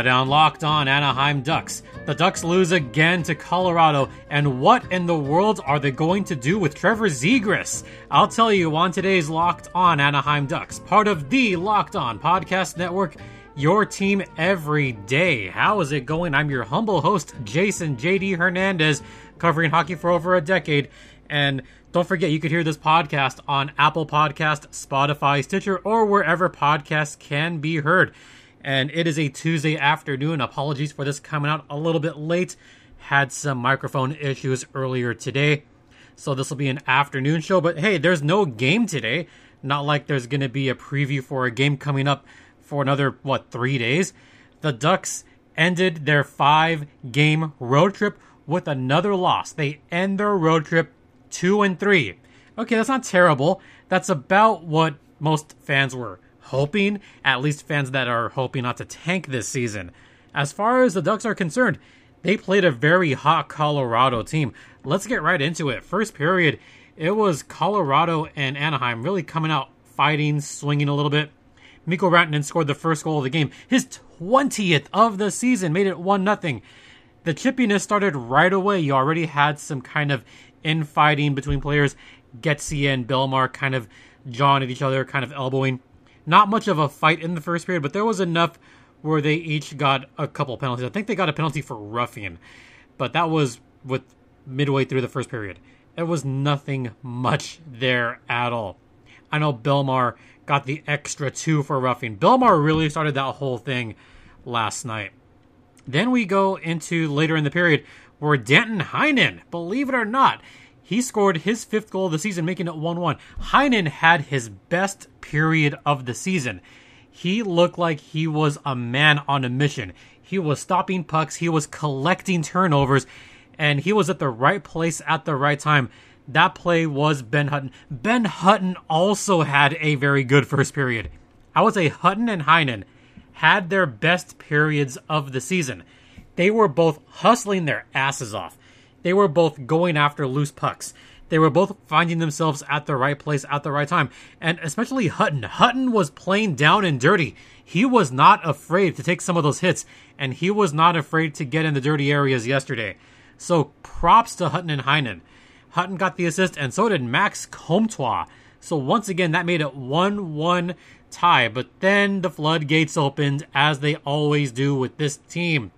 Today on Locked On Anaheim Ducks, the Ducks lose again to Colorado, and what in the world are they going to do with Trevor Zegras? I'll tell you on today's Locked On Anaheim Ducks, part of the Locked On Podcast Network, your team every day. How is it going? I'm your humble host, Jason JD Hernandez, covering hockey for over a decade, and don't forget, you could hear this podcast on Apple Podcast, Spotify, Stitcher, or wherever podcasts can be heard and it is a Tuesday afternoon. Apologies for this coming out a little bit late. Had some microphone issues earlier today, so this will be an afternoon show. But hey, there's no game today. Not like there's going to be a preview for a game coming up for another, what, three days? The Ducks ended their five game road trip with another loss. They end their road trip two and three. Okay, that's not terrible. That's about what most fans were hoping, at least fans that are hoping not to tank this season. As far as the Ducks are concerned, they played a very hot Colorado team. Let's get right into it. First period, it was Colorado and Anaheim really coming out fighting, swinging a little bit. Mikko Rantanen scored the first goal of the game, his 20th of the season, made it 1 0. The chippiness started right away. You already had some kind of infighting between players. Getzey and Bellemare kind of jawing at each other, kind of elbowing. Not much of a fight in the first period, but there was enough where they each got a couple penalties. I think they got a penalty for roughing, but that was with midway through the first period. There was nothing much there at all. I know Bellemare got the extra two for roughing. Bellemare really started that whole thing last night. Then we go into later in the period where Danton Heinen, believe it or not, he scored his fifth goal of the season, making it 1 1. Heinen had his best period of the season. He looked like he was a man on a mission. He was stopping pucks, he was collecting turnovers, and he was at the right place at the right time. That play was Ben Hutton. Ben Hutton also had a very good first period. I would say Hutton and Heinen had their best periods of the season. They were both hustling their asses off. They were both going after loose pucks. They were both finding themselves at the right place at the right time. And especially Hutton. Hutton was playing down and dirty. He was not afraid to take some of those hits, and he was not afraid to get in the dirty areas yesterday. So props to Hutton and Heinen. Hutton got the assist, and so did Max Comtois. So once again, that made it 1 1 tie. But then the floodgates opened, as they always do with this team.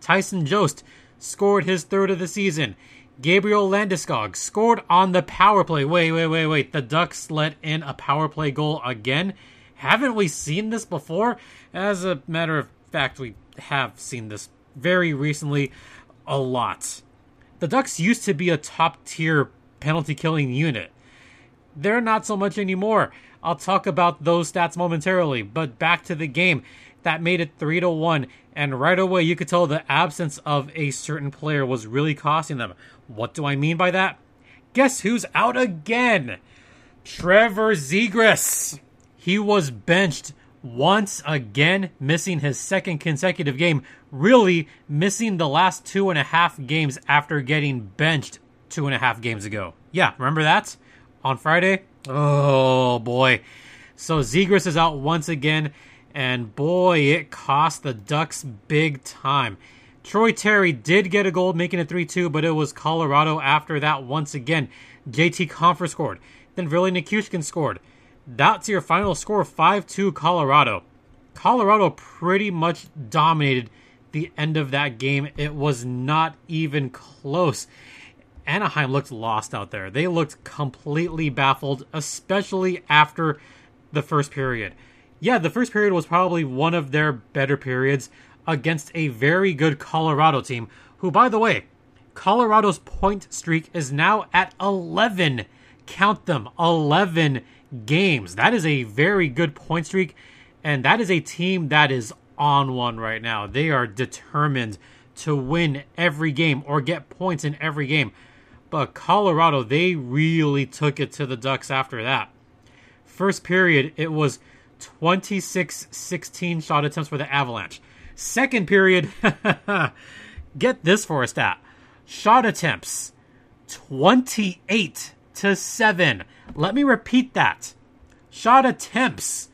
Tyson Jost scored his third of the season. Gabriel Landeskog scored on the power play. Wait, wait, wait, wait. The Ducks let in a power play goal again. Haven't we seen this before? As a matter of fact, we have seen this very recently a lot. The Ducks used to be a top tier penalty killing unit. They're not so much anymore. I'll talk about those stats momentarily, but back to the game that made it 3 to 1 and right away you could tell the absence of a certain player was really costing them. What do I mean by that? Guess who's out again? Trevor Zegras. He was benched once again, missing his second consecutive game, really missing the last two and a half games after getting benched two and a half games ago. Yeah, remember that? On Friday? Oh boy. So Zegras is out once again and boy, it cost the Ducks big time. Troy Terry did get a goal, making it 3 2, but it was Colorado after that once again. JT Compher scored. Then Ville Nichushkin scored. That's your final score 5 2 Colorado. Colorado pretty much dominated the end of that game. It was not even close. Anaheim looked lost out there. They looked completely baffled, especially after the first period yeah, the first period was probably one of their better periods against a very good Colorado team, who, by the way, Colorado's point streak is now at 11. Count them, 11 games. That is a very good point streak, and that is a team that is on one right now. They are determined to win every game or get points in every game. But Colorado, they really took it to the Ducks after that. First period, it was 26 16 shot attempts for the Avalanche. Second period, get this for a stat shot attempts 28 to 7. Let me repeat that. Shot attempts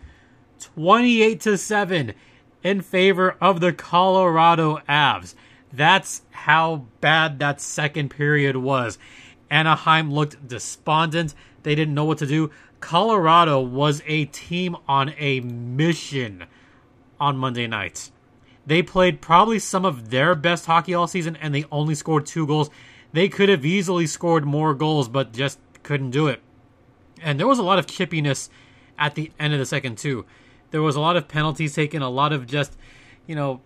28 to 7. in favor of the Colorado Avs. That's how bad that second period was. Anaheim looked despondent. They didn't know what to do. Colorado was a team on a mission on Monday night. They played probably some of their best hockey all season and they only scored two goals. They could have easily scored more goals, but just couldn't do it. And there was a lot of chippiness at the end of the second, too. There was a lot of penalties taken, a lot of just, you know,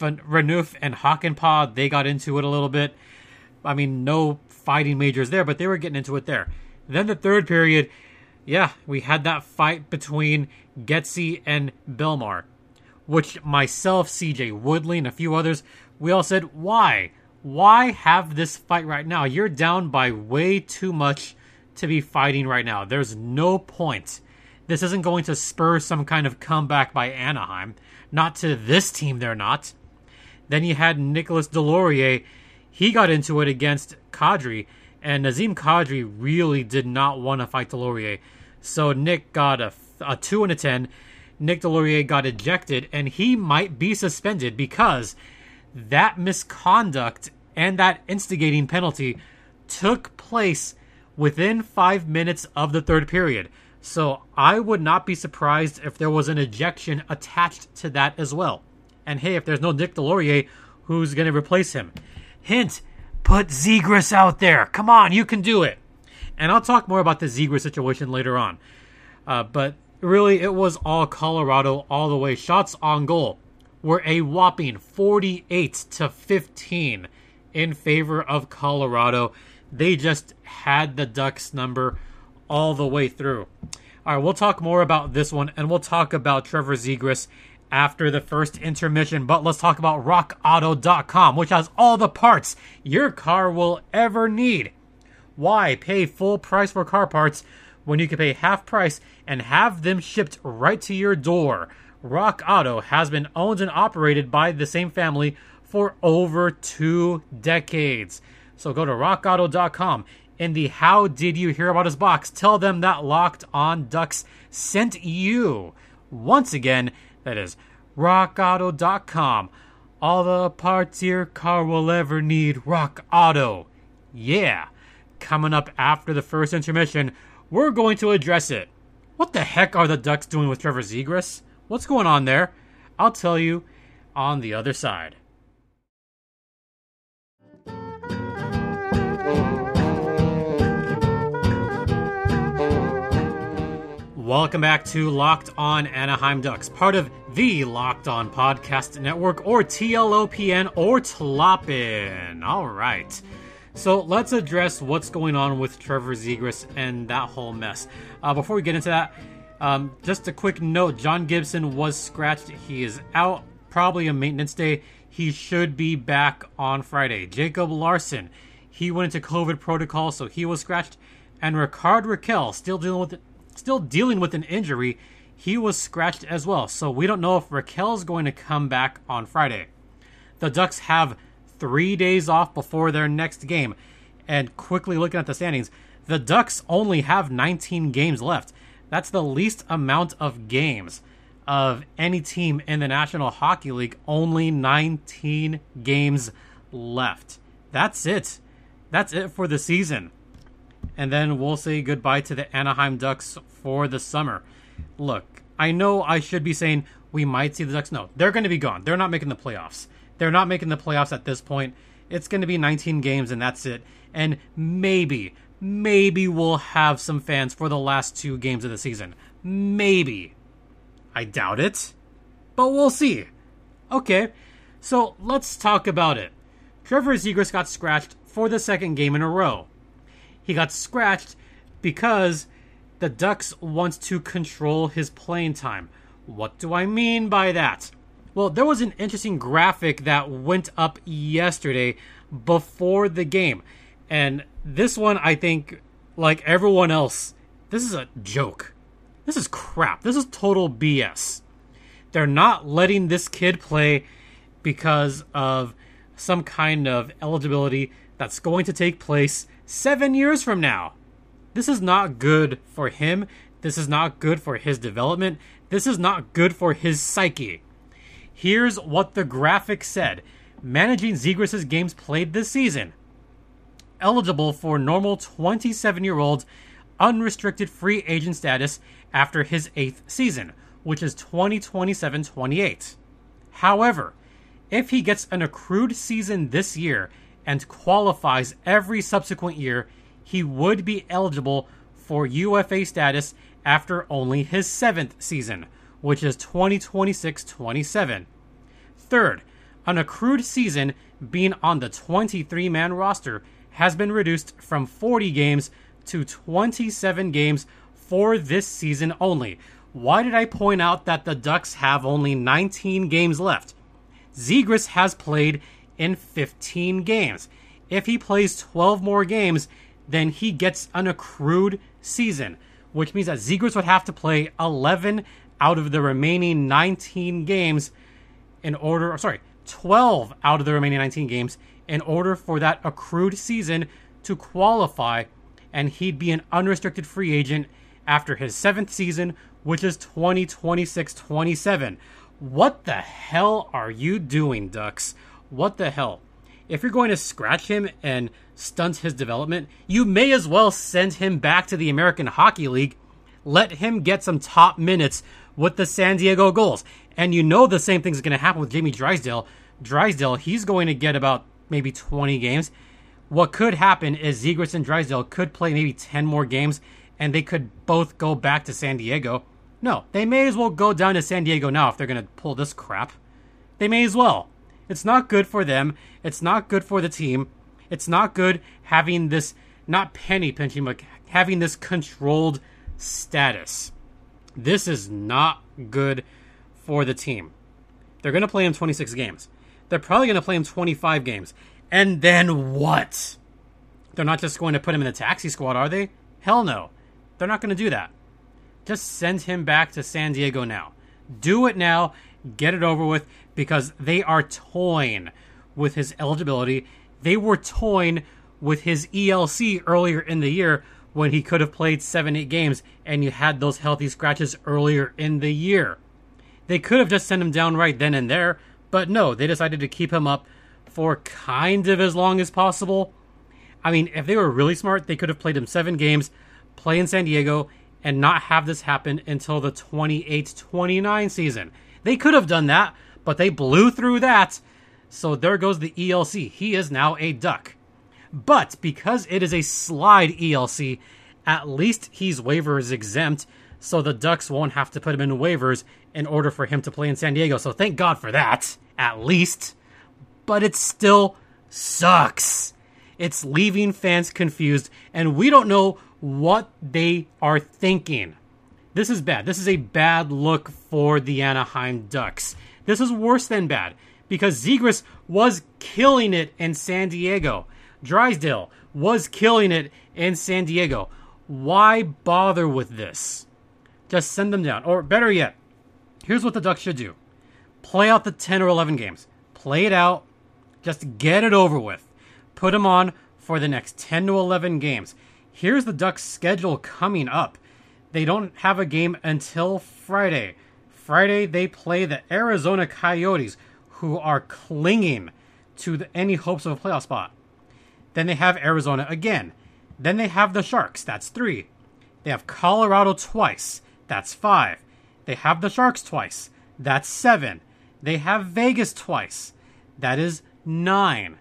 Renouf and Hakanpää, they got into it a little bit. I mean, no fighting majors there, but they were getting into it there. Then the third period, yeah, we had that fight between Getsy and Bellemare, which myself, CJ Woodley, and a few others, we all said, why? Why have this fight right now? You're down by way too much to be fighting right now. There's no point. This isn't going to spur some kind of comeback by Anaheim. Not to this team, they're not. Then you had Nicholas Deslauriers. He got into it against Kadri, and Nazem Kadri really did not want to fight Deslauriers. So Nick got a, a 2 and a 10. Nick Deslauriers got ejected, and he might be suspended because that misconduct and that instigating penalty took place within five minutes of the third period. So I would not be surprised if there was an ejection attached to that as well. And hey, if there's no Nick Deslauriers, who's going to replace him? Hint, put Zegras out there. Come on, you can do it. And I'll talk more about the Zegras situation later on. Uh, but really, it was all Colorado all the way. Shots on goal were a whopping 48 to 15 in favor of Colorado. They just had the Ducks number all the way through. All right, we'll talk more about this one and we'll talk about Trevor Zegras after the first intermission. But let's talk about rockauto.com, which has all the parts your car will ever need. Why pay full price for car parts when you can pay half price and have them shipped right to your door? Rock Auto has been owned and operated by the same family for over two decades. So go to rockauto.com. In the How Did You Hear About Us box, tell them that Locked On Ducks sent you. Once again, that is rockauto.com. All the parts your car will ever need, Rock Auto. Yeah. Coming up after the first intermission, we're going to address it. What the heck are the Ducks doing with Trevor Zegras? What's going on there? I'll tell you on the other side. Welcome back to Locked On Anaheim Ducks, part of the Locked On Podcast Network, or TLOPN, or TLOPN. All right. So let's address what's going on with Trevor Zegras and that whole mess. Uh, before we get into that, um, just a quick note John Gibson was scratched. He is out, probably a maintenance day. He should be back on Friday. Jacob Larsson, he went into COVID protocol, so he was scratched. And Rickard Rakell, still dealing with still dealing with an injury. He was scratched as well, so we don't know if Rakell's going to come back on Friday. The Ducks have three days off before their next game. And quickly looking at the standings, the Ducks only have 19 games left. That's the least amount of games of any team in the National Hockey League. Only 19 games left. That's it. That's it for the season. And then we'll say goodbye to the Anaheim Ducks for the summer. Look, I know I should be saying we might see the Ducks. No, they're going to be gone. They're not making the playoffs. They're not making the playoffs at this point. It's going to be 19 games and that's it. And maybe, maybe we'll have some fans for the last two games of the season. Maybe. I doubt it. But we'll see. Okay, so let's talk about it. Trevor Zegras got scratched for the second game in a row. He got scratched because the Ducks wants to control his playing time. What do I mean by that? Well, there was an interesting graphic that went up yesterday before the game. And this one, I think, like everyone else, this is a joke. This is crap. This is total BS. They're not letting this kid play because of some kind of eligibility that's going to take place seven years from now. This is not good for him. This is not good for his development. This is not good for his psyche. Here's what the graphic said Managing Zegras' games played this season. Eligible for normal 27 year old unrestricted free agent status after his eighth season, which is 2027 28. However, if he gets an accrued season this year and qualifies every subsequent year, he would be eligible for UFA status after only his seventh season, which is 2026 27. Third, an accrued season being on the 23 man roster has been reduced from 40 games to 27 games for this season only. Why did I point out that the Ducks have only 19 games left? Zegras has played in 15 games. If he plays 12 more games, then he gets an accrued season, which means that Zegras would have to play 11 out of the remaining 19 games in order, or sorry, 12 out of the remaining 19 games in order for that accrued season to qualify, and he'd be an unrestricted free agent after his seventh season, which is 2026 27. What the hell are you doing, Ducks? What the hell? If you're going to scratch him and stunt his development, you may as well send him back to the American Hockey League. Let him get some top minutes with the San Diego Gulls. And you know the same thing's going to happen with Jamie Drysdale. Drysdale, he's going to get about maybe 20 games. What could happen is Zegras and Drysdale could play maybe 10 more games and they could both go back to San Diego. No, they may as well go down to San Diego now if they're going to pull this crap. They may as well. It's not good for them. It's not good for the team. It's not good having this, not penny pinching, but having this controlled status. This is not good for the team. They're going to play him 26 games. They're probably going to play him 25 games. And then what? They're not just going to put him in the taxi squad, are they? Hell no. They're not going to do that. Just send him back to San Diego now. Do it now. Get it over with because they are toying with his eligibility. They were toying with his ELC earlier in the year when he could have played seven, eight games and you had those healthy scratches earlier in the year. They could have just sent him down right then and there, but no, they decided to keep him up for kind of as long as possible. I mean, if they were really smart, they could have played him seven games, play in San Diego, and not have this happen until the 28 29 season. They could have done that, but they blew through that. So there goes the ELC. He is now a duck. But because it is a slide ELC, at least he's waivers exempt, so the Ducks won't have to put him in waivers in order for him to play in San Diego. So thank God for that, at least. But it still sucks. It's leaving fans confused, and we don't know what they are thinking. This is bad. This is a bad look for the Anaheim Ducks. This is worse than bad because Zegras was killing it in San Diego. Drysdale was killing it in San Diego. Why bother with this? Just send them down. Or better yet, here's what the Ducks should do play out the 10 or 11 games. Play it out. Just get it over with. Put them on for the next 10 to 11 games. Here's the Ducks' schedule coming up. They don't have a game until Friday. Friday, they play the Arizona Coyotes, who are clinging to the, any hopes of a playoff spot. Then they have Arizona again. Then they have the Sharks. That's three. They have Colorado twice. That's five. They have the Sharks twice. That's seven. They have Vegas twice. That is nine.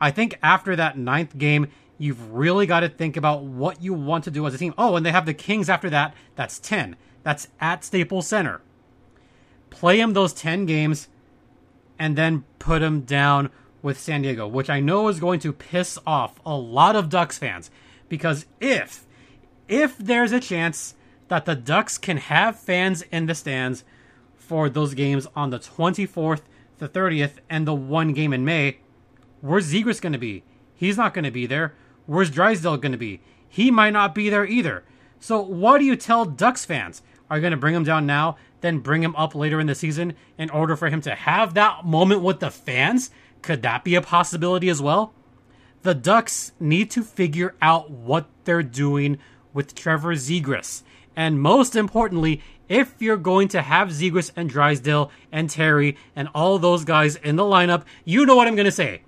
I think after that ninth game, you've really got to think about what you want to do as a team. Oh, and they have the Kings after that. That's 10. That's at Staples Center. Play him those 10 games and then put him down with San Diego, which I know is going to piss off a lot of Ducks fans because if if there's a chance that the Ducks can have fans in the stands for those games on the 24th, the 30th, and the one game in May, where's Zegras going to be? He's not going to be there. Where's Drysdale going to be? He might not be there either. So what do you tell Ducks fans? Are you going to bring him down now, then bring him up later in the season in order for him to have that moment with the fans? Could that be a possibility as well? The Ducks need to figure out what they're doing with Trevor Zegras. And most importantly, if you're going to have Zegras and Drysdale and Terry and all those guys in the lineup, you know what I'm going to say.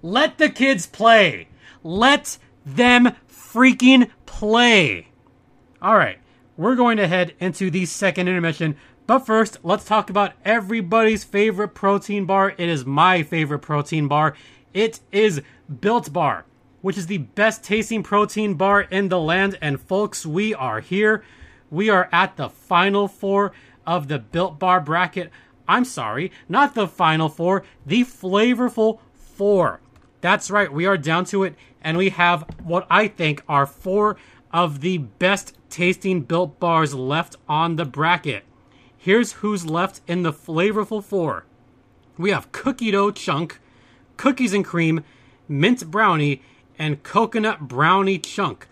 Let the kids play. Let them freaking play. All right, we're going to head into the second intermission. But first, let's talk about everybody's favorite protein bar. It is my favorite protein bar. It is Built Bar, which is the best tasting protein bar in the land. And folks, we are here. We are at the final four of the Built Bar bracket. I'm sorry, not the final four, the flavorful four. That's right, we are down to it, and we have what I think are four of the best tasting built bars left on the bracket. Here's who's left in the flavorful four. We have cookie dough chunk, cookies and cream, mint brownie, and coconut brownie chunk.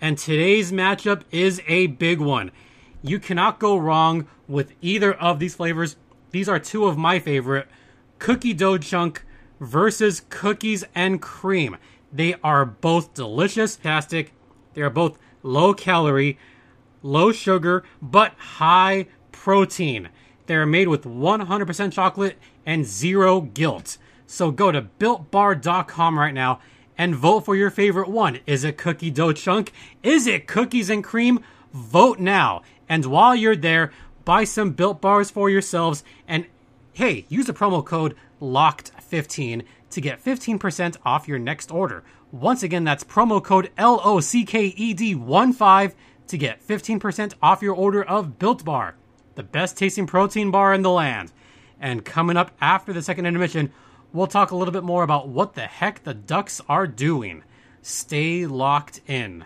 And today's matchup is a big one. You cannot go wrong with either of these flavors. These are two of my favorite cookie dough chunk versus cookies and cream. They are both delicious, fantastic. They are both low calorie, low sugar, but high protein. They are made with 100% chocolate and zero guilt. So go to builtbar.com right now and vote for your favorite one. Is it cookie dough chunk? Is it cookies and cream? Vote now. And while you're there, buy some built bars for yourselves and hey, use the promo code LOCKED15 to get 15% off your next order. Once again, that's promo code L O C K E D 1 5 to get 15% off your order of Built Bar, the best tasting protein bar in the land. And coming up after the second intermission, we'll talk a little bit more about what the heck the Ducks are doing. Stay locked in.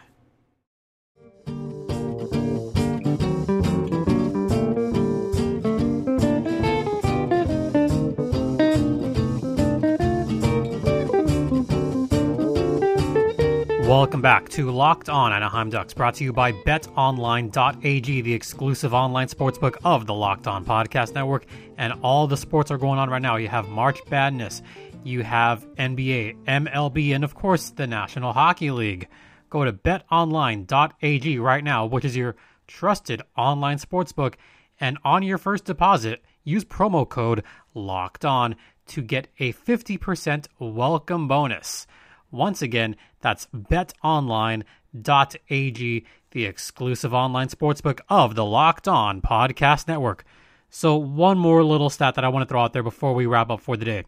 Welcome back to Locked On Anaheim Ducks, brought to you by betonline.ag, the exclusive online sportsbook of the Locked On Podcast Network. And all the sports are going on right now. You have March Madness, you have NBA, MLB, and of course the National Hockey League. Go to betonline.ag right now, which is your trusted online sportsbook. And on your first deposit, use promo code LOCKED ON to get a 50% welcome bonus. Once again, that's betonline.ag, the exclusive online sportsbook of the Locked On Podcast Network. So, one more little stat that I want to throw out there before we wrap up for the day.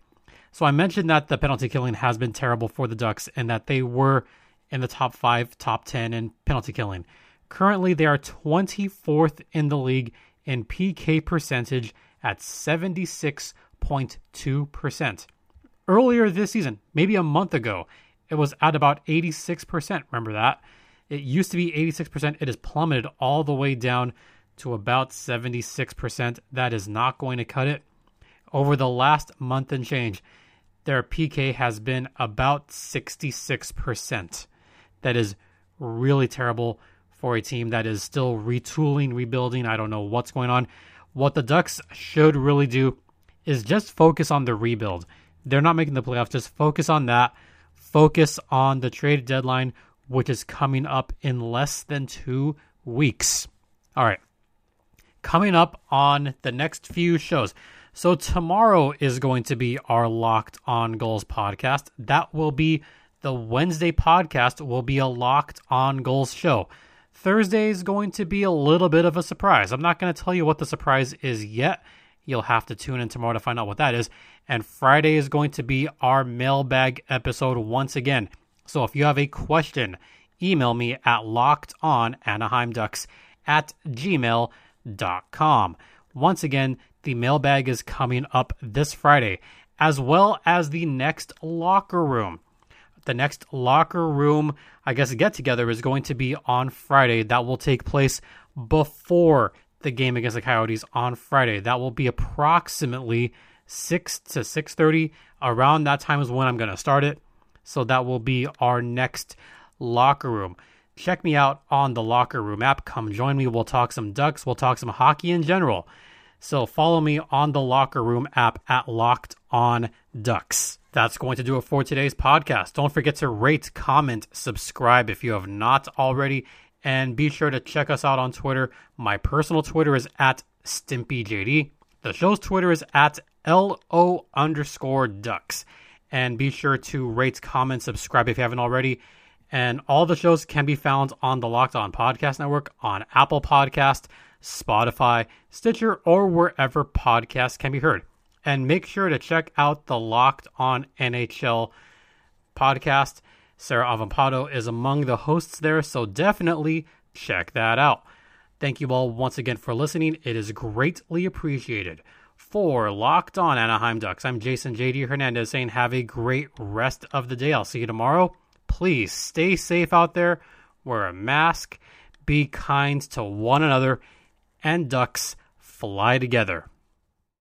So, I mentioned that the penalty killing has been terrible for the Ducks and that they were in the top five, top 10 in penalty killing. Currently, they are 24th in the league in PK percentage at 76.2%. Earlier this season, maybe a month ago, it was at about 86%. Remember that? It used to be 86%. It has plummeted all the way down to about 76%. That is not going to cut it. Over the last month and change, their PK has been about 66%. That is really terrible for a team that is still retooling, rebuilding. I don't know what's going on. What the Ducks should really do is just focus on the rebuild. They're not making the playoffs, just focus on that focus on the trade deadline, which is coming up in less than two weeks. All right. Coming up on the next few shows. So, tomorrow is going to be our Locked On Goals podcast. That will be the Wednesday podcast, will be a Locked On Goals show. Thursday is going to be a little bit of a surprise. I'm not going to tell you what the surprise is yet. You'll have to tune in tomorrow to find out what that is. And Friday is going to be our mailbag episode once again. So if you have a question, email me at lockedonanaheimducks at gmail.com. Once again, the mailbag is coming up this Friday, as well as the next locker room. The next locker room, I guess, get together is going to be on Friday. That will take place before the game against the Coyotes on Friday. That will be approximately 6 to 6:30 around that time is when I'm going to start it. So that will be our next locker room. Check me out on the locker room app. Come join me. We'll talk some ducks. We'll talk some hockey in general. So follow me on the locker room app at Locked On Ducks. That's going to do it for today's podcast. Don't forget to rate, comment, subscribe if you have not already, And be sure to check us out on Twitter. My personal Twitter is at StimpyJD. The show's Twitter is at LO underscore ducks. And be sure to rate, comment, subscribe if you haven't already. And all the shows can be found on the Locked On Podcast Network on Apple Podcast, Spotify, Stitcher, or wherever podcasts can be heard. And make sure to check out the Locked On NHL podcast. Sarah Avampado is among the hosts there, so definitely check that out. Thank you all once again for listening. It is greatly appreciated. For Locked On Anaheim Ducks, I'm Jason JD Hernandez saying have a great rest of the day. I'll see you tomorrow. Please stay safe out there, wear a mask, be kind to one another, and ducks fly together.